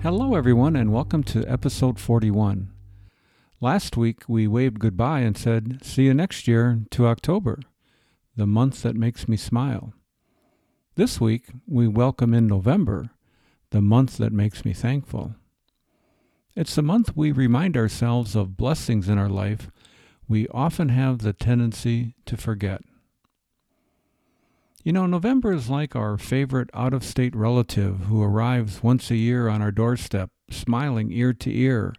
Hello, everyone, and welcome to episode 41. Last week, we waved goodbye and said, See you next year to October, the month that makes me smile. This week, we welcome in November, the month that makes me thankful. It's the month we remind ourselves of blessings in our life we often have the tendency to forget. You know, November is like our favorite out of state relative who arrives once a year on our doorstep, smiling ear to ear,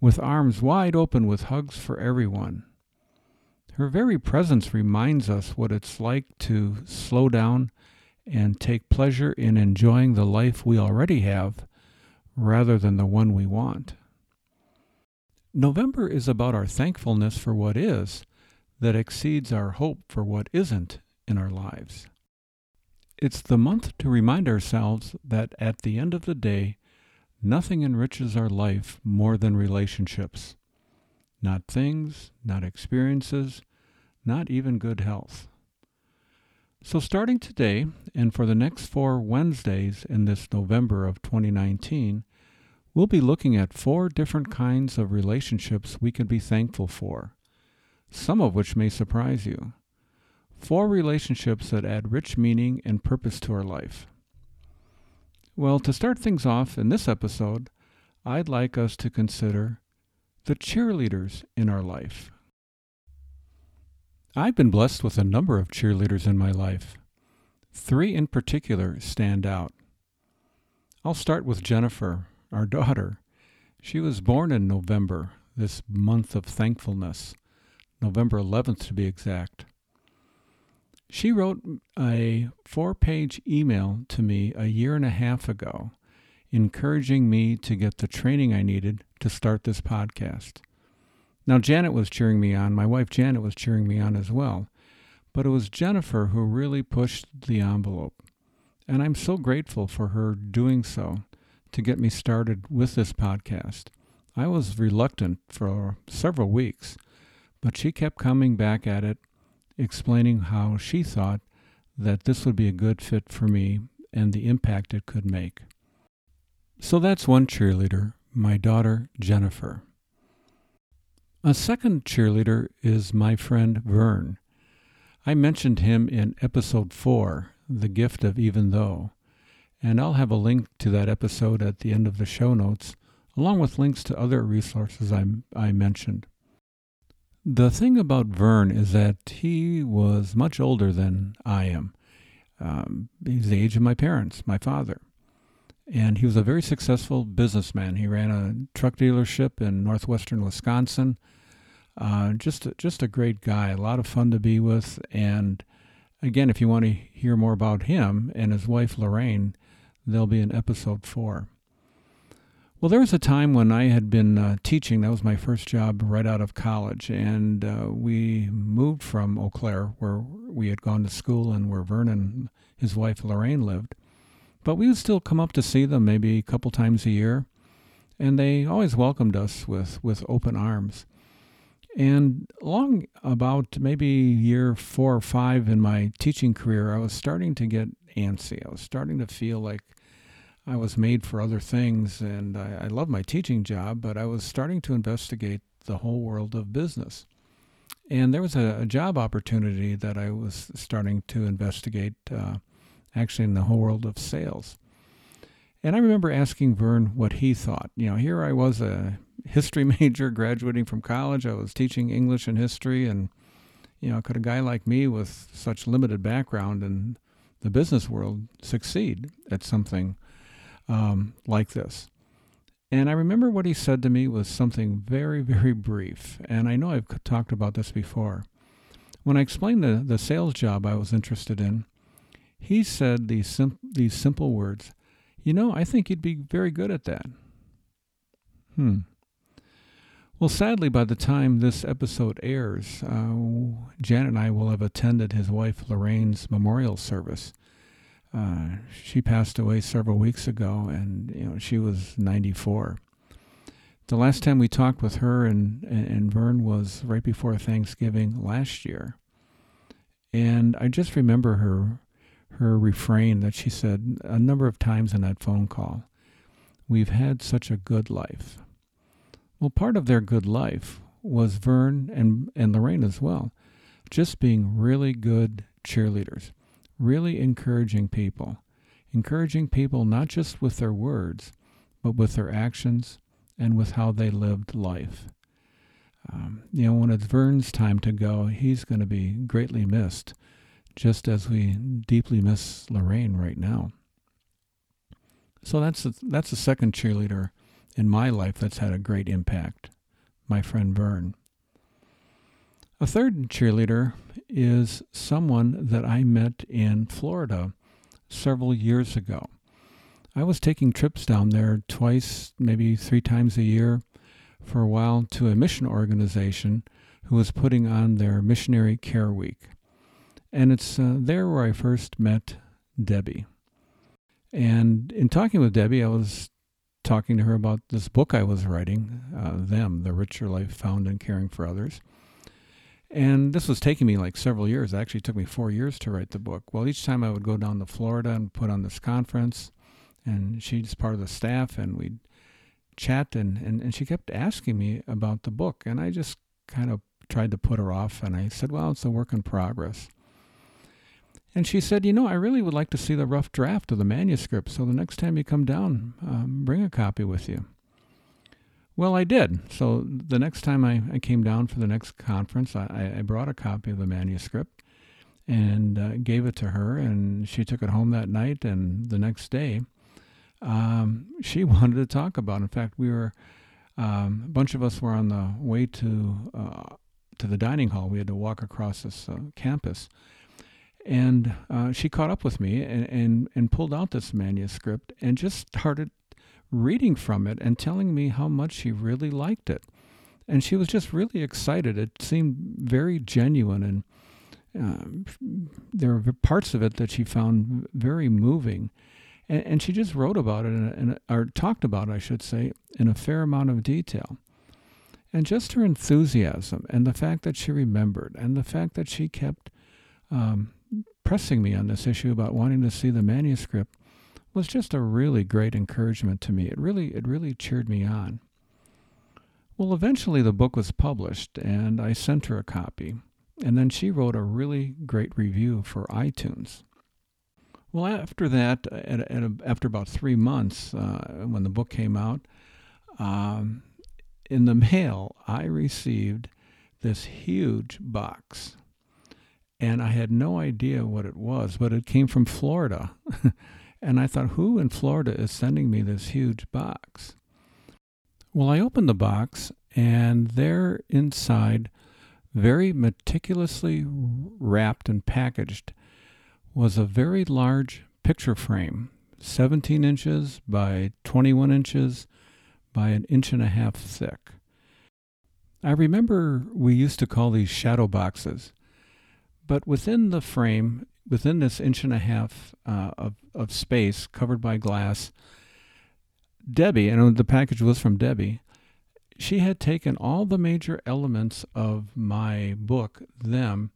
with arms wide open with hugs for everyone. Her very presence reminds us what it's like to slow down and take pleasure in enjoying the life we already have rather than the one we want. November is about our thankfulness for what is that exceeds our hope for what isn't in our lives. It's the month to remind ourselves that at the end of the day, nothing enriches our life more than relationships. Not things, not experiences, not even good health. So, starting today and for the next four Wednesdays in this November of 2019, we'll be looking at four different kinds of relationships we can be thankful for, some of which may surprise you. Four relationships that add rich meaning and purpose to our life. Well, to start things off in this episode, I'd like us to consider the cheerleaders in our life. I've been blessed with a number of cheerleaders in my life. Three in particular stand out. I'll start with Jennifer, our daughter. She was born in November, this month of thankfulness, November 11th to be exact. She wrote a four page email to me a year and a half ago, encouraging me to get the training I needed to start this podcast. Now, Janet was cheering me on. My wife Janet was cheering me on as well. But it was Jennifer who really pushed the envelope. And I'm so grateful for her doing so to get me started with this podcast. I was reluctant for several weeks, but she kept coming back at it explaining how she thought that this would be a good fit for me and the impact it could make. So that's one cheerleader, my daughter Jennifer. A second cheerleader is my friend Vern. I mentioned him in episode 4, The Gift of Even Though, and I'll have a link to that episode at the end of the show notes, along with links to other resources I, I mentioned. The thing about Vern is that he was much older than I am. Um, he's the age of my parents, my father. And he was a very successful businessman. He ran a truck dealership in northwestern Wisconsin. Uh, just, just a great guy, a lot of fun to be with. And again, if you want to hear more about him and his wife Lorraine, there'll be an episode four. Well, there was a time when I had been uh, teaching. That was my first job right out of college. And uh, we moved from Eau Claire, where we had gone to school and where Vernon, his wife Lorraine, lived. But we would still come up to see them maybe a couple times a year. And they always welcomed us with, with open arms. And long about maybe year four or five in my teaching career, I was starting to get antsy. I was starting to feel like I was made for other things, and I, I love my teaching job, but I was starting to investigate the whole world of business. And there was a, a job opportunity that I was starting to investigate, uh, actually, in the whole world of sales. And I remember asking Vern what he thought. You know, here I was a history major graduating from college. I was teaching English and history, and you know, could a guy like me with such limited background in the business world succeed at something um, like this. And I remember what he said to me was something very, very brief. And I know I've talked about this before. When I explained the, the sales job I was interested in, he said these, sim- these simple words You know, I think you'd be very good at that. Hmm. Well, sadly, by the time this episode airs, uh, Janet and I will have attended his wife Lorraine's memorial service. Uh, she passed away several weeks ago, and you know she was 94. The last time we talked with her and, and Vern was right before Thanksgiving last year, and I just remember her her refrain that she said a number of times in that phone call. We've had such a good life. Well, part of their good life was Vern and, and Lorraine as well, just being really good cheerleaders, really encouraging people, encouraging people not just with their words, but with their actions and with how they lived life. Um, you know, when it's Vern's time to go, he's going to be greatly missed, just as we deeply miss Lorraine right now. So that's a, that's the second cheerleader in my life that's had a great impact, my friend Vern. A third cheerleader is someone that I met in Florida several years ago. I was taking trips down there twice, maybe three times a year for a while to a mission organization who was putting on their Missionary Care Week. And it's uh, there where I first met Debbie. And in talking with Debbie, I was talking to her about this book I was writing, uh, Them, The Richer Life Found in Caring for Others. And this was taking me like several years. It actually took me four years to write the book. Well, each time I would go down to Florida and put on this conference, and she's part of the staff, and we'd chat, and, and, and she kept asking me about the book. And I just kind of tried to put her off, and I said, Well, it's a work in progress. And she said, You know, I really would like to see the rough draft of the manuscript, so the next time you come down, um, bring a copy with you. Well, I did. So the next time I, I came down for the next conference, I, I brought a copy of the manuscript and uh, gave it to her, and she took it home that night. And the next day, um, she wanted to talk about. In fact, we were um, a bunch of us were on the way to uh, to the dining hall. We had to walk across this uh, campus, and uh, she caught up with me and, and, and pulled out this manuscript and just started reading from it and telling me how much she really liked it. And she was just really excited. It seemed very genuine, and uh, there were parts of it that she found very moving. And, and she just wrote about it, in a, in a, or talked about it, I should say, in a fair amount of detail. And just her enthusiasm, and the fact that she remembered, and the fact that she kept um, pressing me on this issue about wanting to see the manuscript was just a really great encouragement to me. It really it really cheered me on. Well, eventually the book was published and I sent her a copy. And then she wrote a really great review for iTunes. Well, after that, at, at a, after about three months, uh, when the book came out, um, in the mail, I received this huge box and I had no idea what it was, but it came from Florida. and I thought, who in Florida is sending me this huge box? Well, I opened the box, and there inside, very meticulously wrapped and packaged, was a very large picture frame, 17 inches by 21 inches by an inch and a half thick. I remember we used to call these shadow boxes but within the frame, within this inch and a half uh, of, of space covered by glass, Debbie, and the package was from Debbie, she had taken all the major elements of my book, them,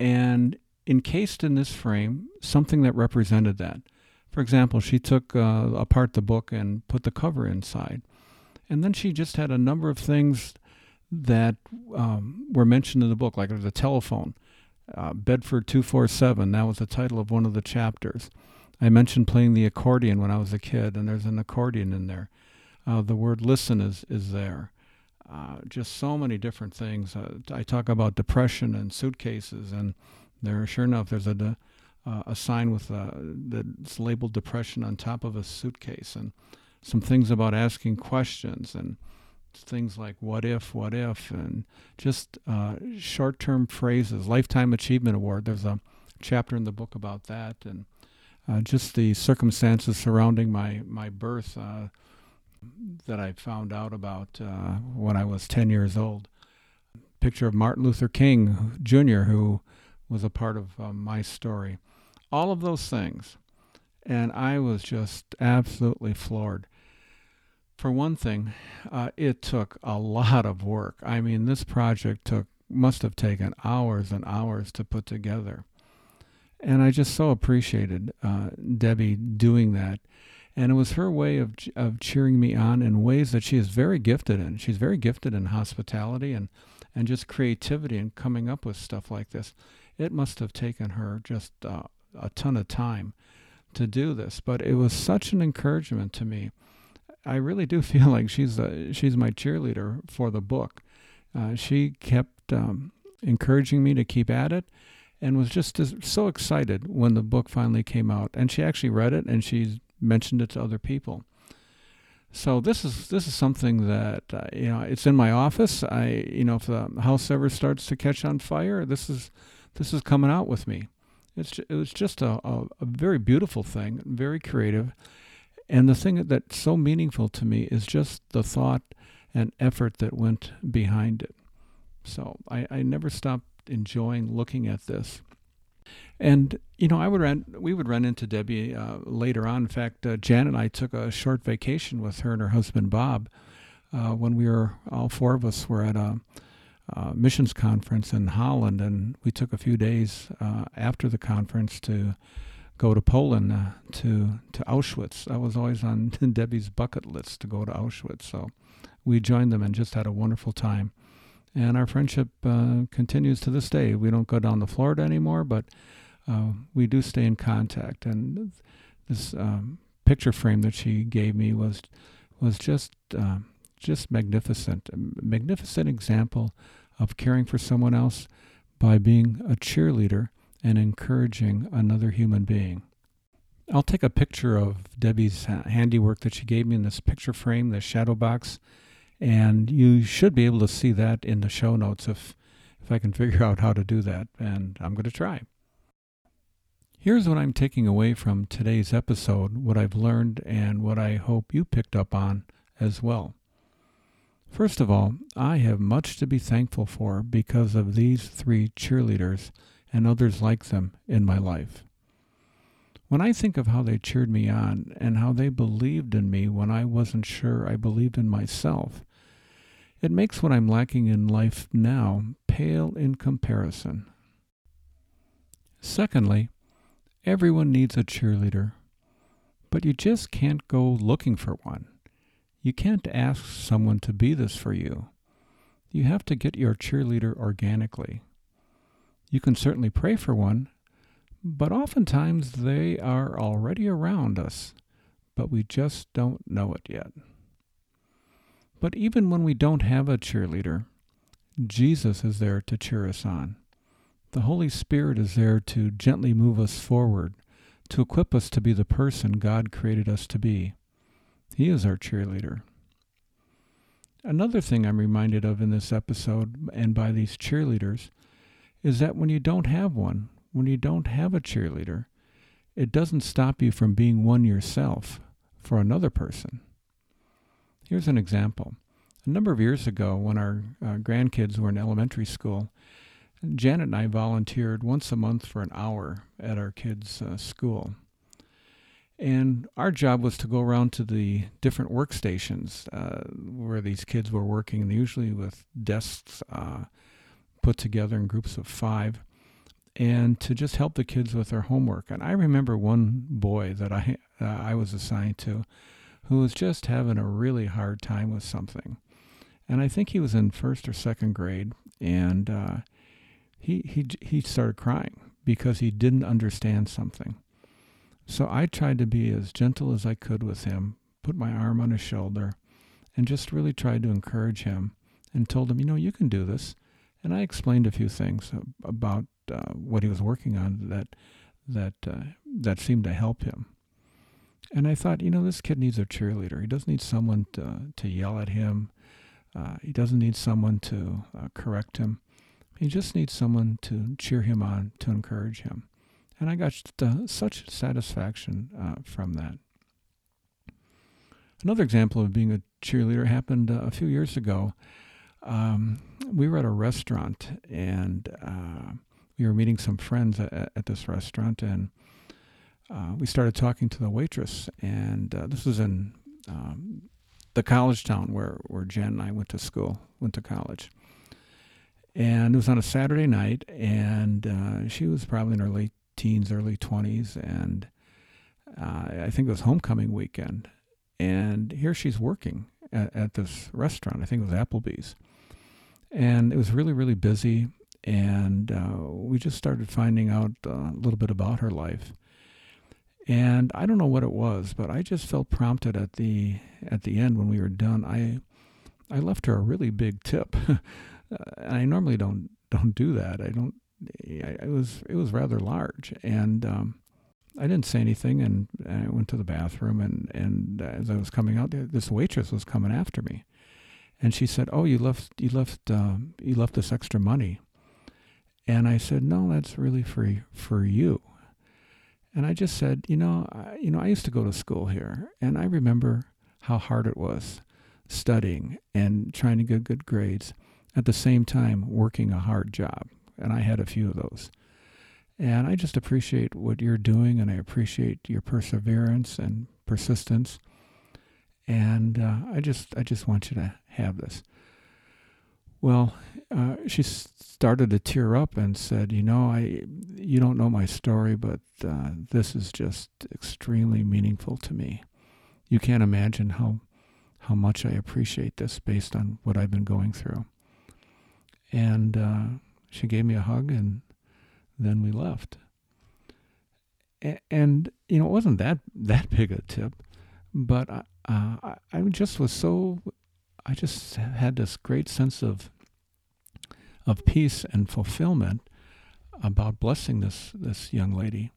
and encased in this frame something that represented that. For example, she took uh, apart the book and put the cover inside. And then she just had a number of things that um, were mentioned in the book, like the telephone uh, Bedford 247, that was the title of one of the chapters. I mentioned playing the accordion when I was a kid, and there's an accordion in there. Uh, the word listen is, is there. Uh, just so many different things. Uh, I talk about depression and suitcases, and there, sure enough, there's a, uh, a sign with uh, that's labeled depression on top of a suitcase, and some things about asking questions and things like what if, what if, and just uh, short term phrases. Lifetime Achievement Award, there's a chapter in the book about that, and uh, just the circumstances surrounding my, my birth. Uh, that I found out about uh, when I was 10 years old. Picture of Martin Luther King Jr., who was a part of uh, my story. All of those things. And I was just absolutely floored. For one thing, uh, it took a lot of work. I mean, this project took must have taken hours and hours to put together. And I just so appreciated uh, Debbie doing that. And it was her way of, of cheering me on in ways that she is very gifted in. She's very gifted in hospitality and, and just creativity and coming up with stuff like this. It must have taken her just uh, a ton of time to do this, but it was such an encouragement to me. I really do feel like she's a, she's my cheerleader for the book. Uh, she kept um, encouraging me to keep at it, and was just so excited when the book finally came out. And she actually read it and she mentioned it to other people. So this is this is something that uh, you know it's in my office. I you know if the house ever starts to catch on fire, this is this is coming out with me. It's it was just a, a, a very beautiful thing, very creative, and the thing that's so meaningful to me is just the thought and effort that went behind it. So I, I never stopped enjoying looking at this. And you know, I would run. We would run into Debbie uh, later on. In fact, uh, Jan and I took a short vacation with her and her husband Bob uh, when we were all four of us were at a, missions conference in Holland, and we took a few days uh, after the conference to go to Poland uh, to to Auschwitz. That was always on Debbie's bucket list to go to Auschwitz. So we joined them and just had a wonderful time and our friendship uh, continues to this day. We don't go down to Florida anymore, but uh, we do stay in contact. And this um, picture frame that she gave me was was just uh, just magnificent, a magnificent example of caring for someone else by being a cheerleader and encouraging another human being. I'll take a picture of Debbie's handiwork that she gave me in this picture frame, the shadow box and you should be able to see that in the show notes if, if I can figure out how to do that, and I'm going to try. Here's what I'm taking away from today's episode, what I've learned, and what I hope you picked up on as well. First of all, I have much to be thankful for because of these three cheerleaders and others like them in my life. When I think of how they cheered me on and how they believed in me when I wasn't sure I believed in myself, it makes what I'm lacking in life now pale in comparison. Secondly, everyone needs a cheerleader, but you just can't go looking for one. You can't ask someone to be this for you. You have to get your cheerleader organically. You can certainly pray for one, but oftentimes they are already around us, but we just don't know it yet. But even when we don't have a cheerleader, Jesus is there to cheer us on. The Holy Spirit is there to gently move us forward, to equip us to be the person God created us to be. He is our cheerleader. Another thing I'm reminded of in this episode and by these cheerleaders is that when you don't have one, when you don't have a cheerleader, it doesn't stop you from being one yourself for another person. Here's an example. A number of years ago, when our uh, grandkids were in elementary school, Janet and I volunteered once a month for an hour at our kids' uh, school. And our job was to go around to the different workstations uh, where these kids were working, and usually with desks uh, put together in groups of five and to just help the kids with their homework. And I remember one boy that I uh, I was assigned to, who was just having a really hard time with something, and I think he was in first or second grade, and uh, he he he started crying because he didn't understand something. So I tried to be as gentle as I could with him, put my arm on his shoulder, and just really tried to encourage him and told him, you know, you can do this. And I explained a few things about uh, what he was working on that that uh, that seemed to help him. And I thought, you know, this kid needs a cheerleader. He doesn't need someone to to yell at him. Uh, he doesn't need someone to uh, correct him. He just needs someone to cheer him on, to encourage him. And I got uh, such satisfaction uh, from that. Another example of being a cheerleader happened a few years ago. Um, we were at a restaurant and uh, we were meeting some friends at, at this restaurant, and uh, we started talking to the waitress. And uh, this was in um, the college town where, where Jen and I went to school, went to college. And it was on a Saturday night, and uh, she was probably in her late teens, early 20s, and uh, I think it was homecoming weekend. And here she's working at, at this restaurant. I think it was Applebee's. And it was really, really busy. And uh, we just started finding out uh, a little bit about her life. And I don't know what it was, but I just felt prompted at the at the end when we were done. I I left her a really big tip. and I normally don't don't do that. I don't. I, it was it was rather large, and um, I didn't say anything, and I went to the bathroom, and and as I was coming out, this waitress was coming after me, and she said, "Oh, you left you left uh, you left this extra money," and I said, "No, that's really for for you." And I just said, you know, I, you know, I used to go to school here, and I remember how hard it was studying and trying to get good grades at the same time working a hard job, and I had a few of those. And I just appreciate what you're doing, and I appreciate your perseverance and persistence. And uh, I just, I just want you to have this. Well, uh, she started to tear up and said, "You know, I, you don't know my story, but uh, this is just extremely meaningful to me. You can't imagine how, how much I appreciate this based on what I've been going through." And uh, she gave me a hug, and then we left. And, you know, it wasn't that that big a tip, but uh, I, I just was so, I just had this great sense of of peace and fulfillment about blessing this this young lady,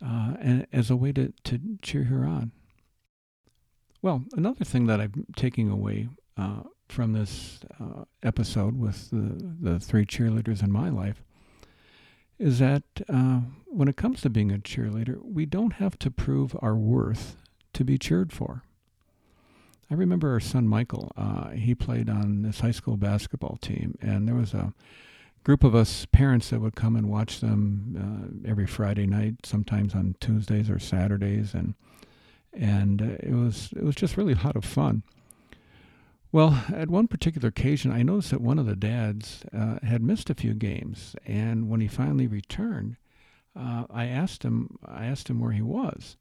uh, and as a way to to cheer her on. Well, another thing that I'm taking away uh, from this uh, episode with the the three cheerleaders in my life is that uh, when it comes to being a cheerleader, we don't have to prove our worth to be cheered for. I remember our son Michael. Uh, he played on this high school basketball team, and there was a group of us parents that would come and watch them uh, every Friday night, sometimes on Tuesdays or Saturdays, and and uh, it was it was just really a lot of fun. Well, at one particular occasion, I noticed that one of the dads uh, had missed a few games, and when he finally returned, uh, I asked him. I asked him where he was,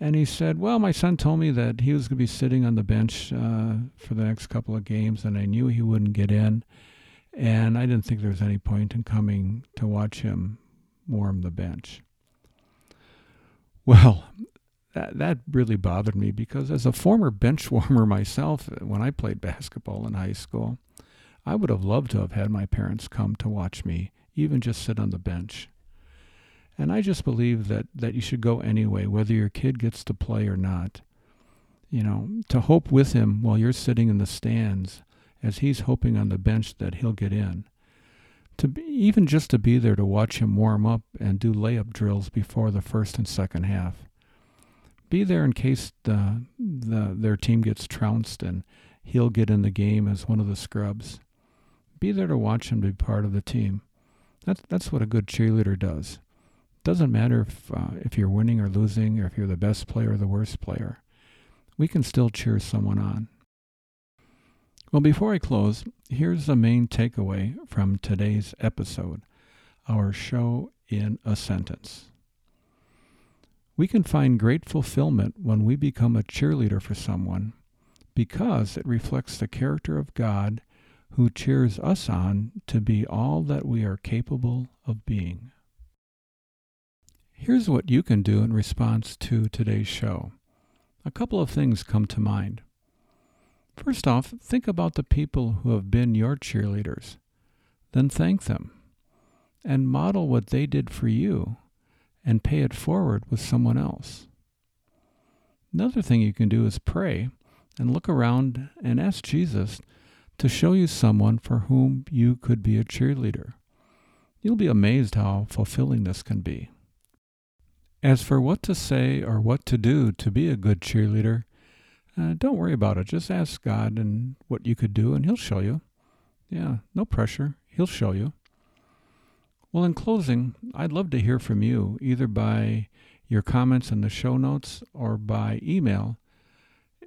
and he said, "Well, my son told me that he was going to be sitting on the bench uh, for the next couple of games, and I knew he wouldn't get in, and I didn't think there was any point in coming to watch him warm the bench." Well, that, that really bothered me because as a former bench warmer myself, when I played basketball in high school, I would have loved to have had my parents come to watch me, even just sit on the bench. And I just believe that, that you should go anyway, whether your kid gets to play or not. You know, to hope with him while you're sitting in the stands as he's hoping on the bench that he'll get in. To be, even just to be there to watch him warm up and do layup drills before the first and second half be there in case the, the their team gets trounced and he'll get in the game as one of the scrubs. Be there to watch him be part of the team. That's that's what a good cheerleader does. Doesn't matter if uh, if you're winning or losing, or if you're the best player or the worst player. We can still cheer someone on. Well, before I close, here's the main takeaway from today's episode our show in a sentence. We can find great fulfillment when we become a cheerleader for someone because it reflects the character of God who cheers us on to be all that we are capable of being. Here's what you can do in response to today's show. A couple of things come to mind. First off, think about the people who have been your cheerleaders. Then thank them and model what they did for you and pay it forward with someone else. Another thing you can do is pray and look around and ask Jesus to show you someone for whom you could be a cheerleader. You'll be amazed how fulfilling this can be. As for what to say or what to do to be a good cheerleader, uh, don't worry about it. Just ask God and what you could do, and He'll show you. Yeah, no pressure. He'll show you. Well, in closing, I'd love to hear from you, either by your comments in the show notes or by email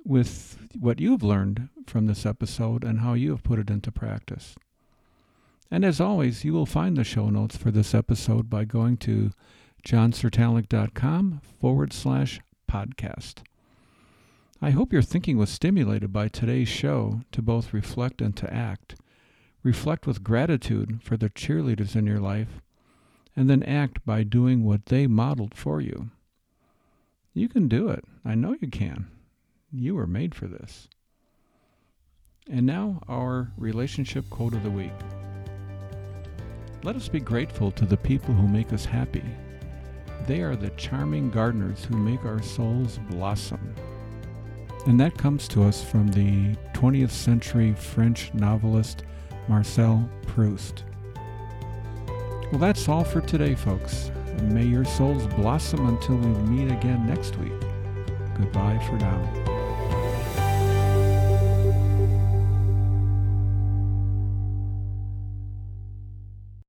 with what you've learned from this episode and how you have put it into practice. And as always, you will find the show notes for this episode by going to johncertalic.com forward slash podcast. I hope your thinking was stimulated by today's show to both reflect and to act. Reflect with gratitude for the cheerleaders in your life, and then act by doing what they modeled for you. You can do it. I know you can. You were made for this. And now, our relationship quote of the week. Let us be grateful to the people who make us happy. They are the charming gardeners who make our souls blossom. And that comes to us from the 20th century French novelist Marcel Proust. Well, that's all for today, folks. May your souls blossom until we meet again next week. Goodbye for now.